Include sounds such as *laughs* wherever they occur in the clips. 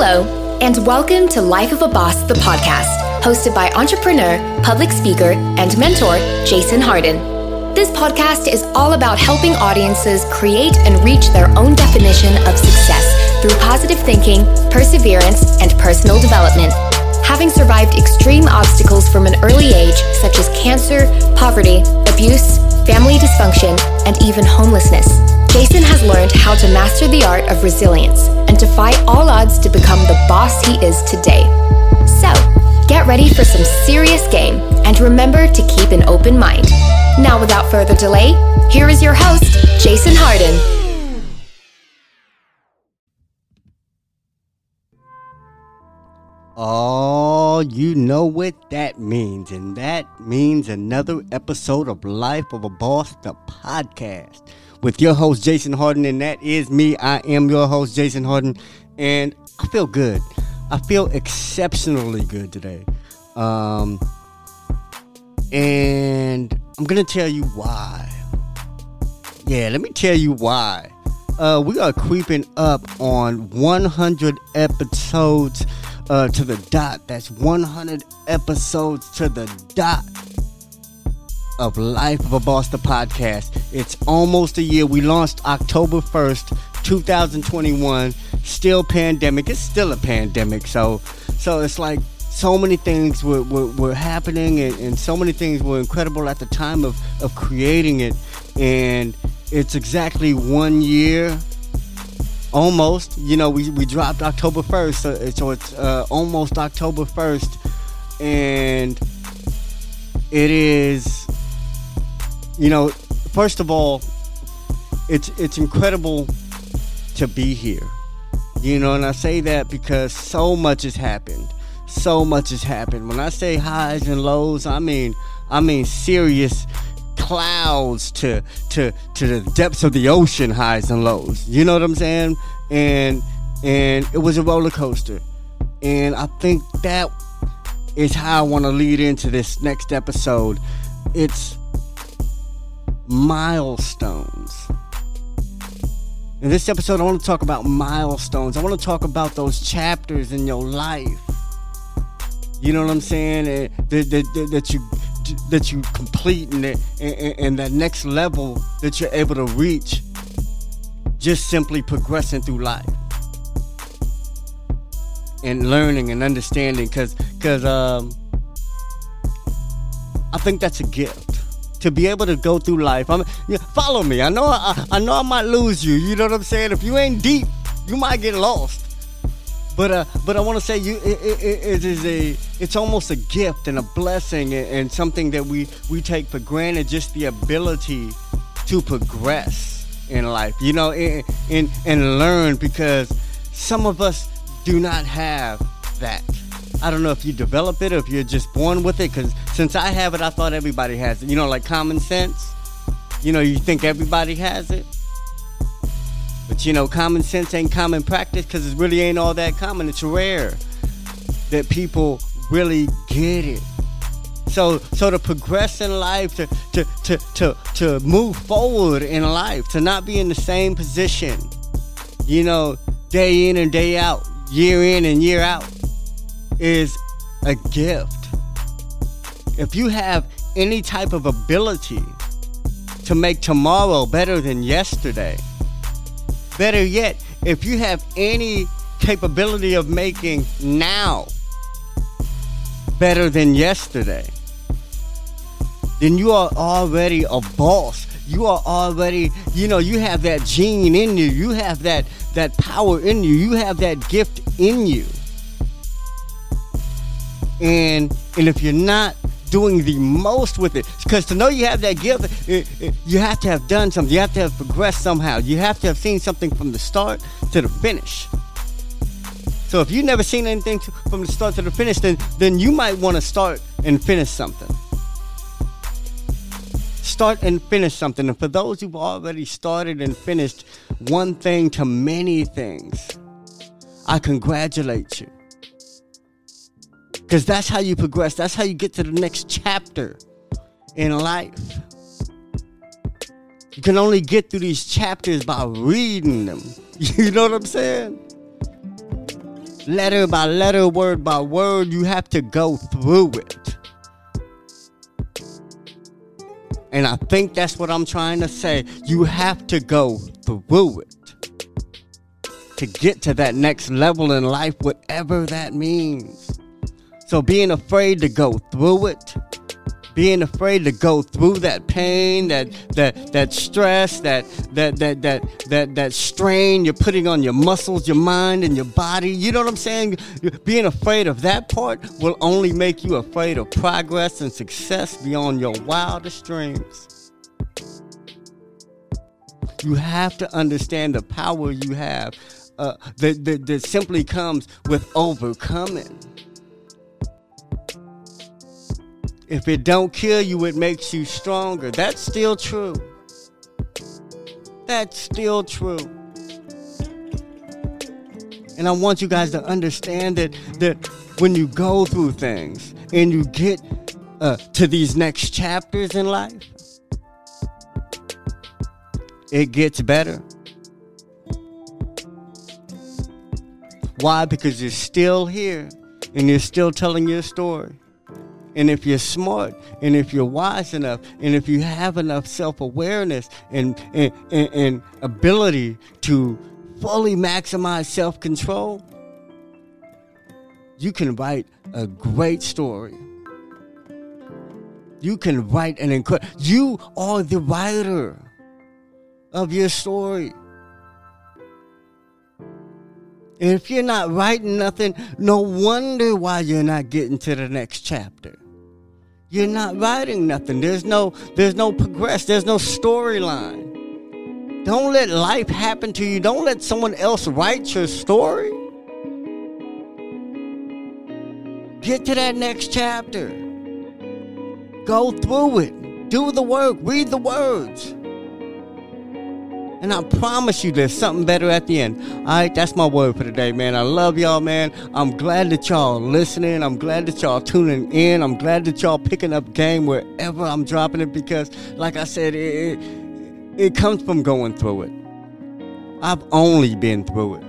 Hello, and welcome to Life of a Boss, the podcast, hosted by entrepreneur, public speaker, and mentor Jason Hardin. This podcast is all about helping audiences create and reach their own definition of success through positive thinking, perseverance, and personal development. Extreme obstacles from an early age, such as cancer, poverty, abuse, family dysfunction, and even homelessness, Jason has learned how to master the art of resilience and fight all odds to become the boss he is today. So, get ready for some serious game and remember to keep an open mind. Now, without further delay, here is your host, Jason Hardin. Oh, you know what that means, and that means another episode of Life of a Boss, the podcast, with your host Jason Hardin, and that is me. I am your host Jason Hardin, and I feel good. I feel exceptionally good today, um, and I'm gonna tell you why. Yeah, let me tell you why. Uh, we are creeping up on 100 episodes uh, to the dot. That's 100 episodes to the dot of Life of a Boss, the podcast. It's almost a year. We launched October 1st, 2021. Still pandemic. It's still a pandemic. So, so it's like so many things were, were, were happening and, and so many things were incredible at the time of, of creating it. And it's exactly one year almost you know we, we dropped october 1st so, so it's uh, almost october 1st and it is you know first of all it's it's incredible to be here. You know and i say that because so much has happened. So much has happened. When i say highs and lows i mean i mean serious clouds to to to the depths of the ocean highs and lows. You know what i'm saying? And and it was a roller coaster. And i think that is how i want to lead into this next episode. It's milestones. In this episode i want to talk about milestones. I want to talk about those chapters in your life. You know what i'm saying? Eh, that, that, that you that you complete and, and, and that next level that you're able to reach just simply progressing through life and learning and understanding because because um, I think that's a gift to be able to go through life. I'm yeah, follow me. I know I, I know I might lose you. You know what I'm saying? If you ain't deep, you might get lost. But uh, but I want to say you it, it, it is a it's almost a gift and a blessing and, and something that we we take for granted. Just the ability to progress in life, you know, and and, and learn because some of us do not have that. I don't know if you develop it or if you're just born with it. Because since I have it, I thought everybody has it. You know, like common sense. You know, you think everybody has it. But you know, common sense ain't common practice because it really ain't all that common. It's rare that people really get it. So so to progress in life, to to to to, to move forward in life, to not be in the same position, you know, day in and day out, year in and year out, is a gift. If you have any type of ability to make tomorrow better than yesterday, Better yet, if you have any capability of making now better than yesterday, then you are already a boss. You are already, you know, you have that gene in you. You have that that power in you. You have that gift in you. And and if you're not doing the most with it. Because to know you have that gift, it, it, you have to have done something. You have to have progressed somehow. You have to have seen something from the start to the finish. So if you've never seen anything from the start to the finish, then then you might want to start and finish something. Start and finish something. And for those who've already started and finished one thing to many things, I congratulate you. Because that's how you progress. That's how you get to the next chapter in life. You can only get through these chapters by reading them. *laughs* You know what I'm saying? letter by letter, word by word. You have to go through it. And I think that's what I'm trying to say. You have to go through it to get to that next level in life, whatever that means. So being afraid to go through it, being afraid to go through that pain, that that that stress, that that that that that that strain you're putting on your muscles, your mind, and your body. You know what I'm saying? Being afraid of that part will only make you afraid of progress and success beyond your wildest dreams. You have to understand the power you have uh, that, that, that simply comes with overcoming. If it don't kill you, it makes you stronger. That's still true. That's still true. And I want you guys to understand that that when you go through things and you get uh, to these next chapters in life, it gets better. Why? Because you're still here and you're still telling your story. And if you're smart and if you're wise enough and if you have enough self awareness and, and, and, and, ability to fully maximize self control, you can write a great story. You can write an incredible. You are the writer of your story. And if you're not writing nothing, no wonder why you're not getting to the next chapter. You're not writing nothing. There's no there's no progress. There's no storyline. Don't let life happen to you. Don't let someone else write your story. Get to that next chapter. Go through it. Do the work. Read the words. And I promise you there's something better at the end. All right, that's my word for today, man. I love y'all, man. I'm glad that y'all listening. I'm glad that y'all tuning in. I'm glad that y'all picking up game wherever I'm dropping it because, like I said, it, it, it comes from going through it. I've only been through it.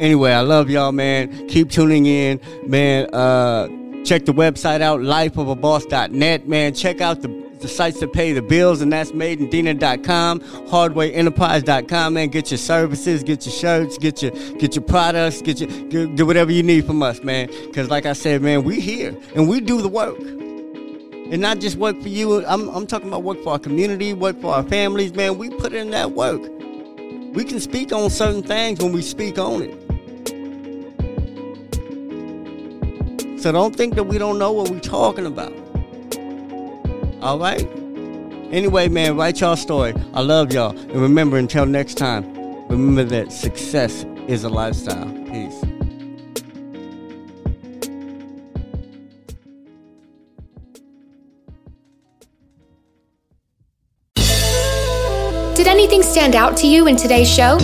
Anyway, I love y'all, man. Keep tuning in, man. Uh, check the website out, lifeofaboss.net, man. Check out the the sites to pay the bills, and that's madeindena.com, hardwayenterprise.com, man. Get your services, get your shirts, get your get your products, get your get, get whatever you need from us, man. Because like I said, man, we here and we do the work. And not just work for you. I'm, I'm talking about work for our community, work for our families, man. We put in that work. We can speak on certain things when we speak on it. So don't think that we don't know what we're talking about. All right? Anyway, man, write y'all story. I love y'all. And remember, until next time, remember that success is a lifestyle. Peace. Did anything stand out to you in today's show?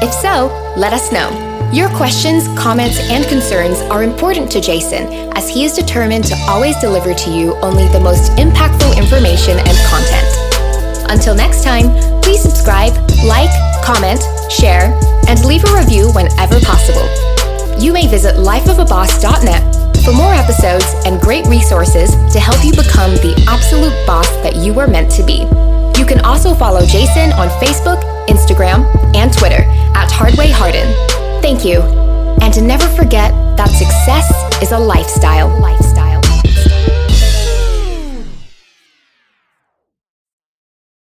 If so, let us know. Your questions, comments, and concerns are important to Jason as he is determined to always deliver to you only the most impactful information and content. Until next time, please subscribe, like, comment, share, and leave a review whenever possible. You may visit lifeofaboss.net for more episodes and great resources to help you become the absolute boss that you were meant to be. You can also follow Jason on Facebook, Instagram, and Twitter at Hardway Hardin. Thank you. And to never forget that success is a lifestyle. lifestyle.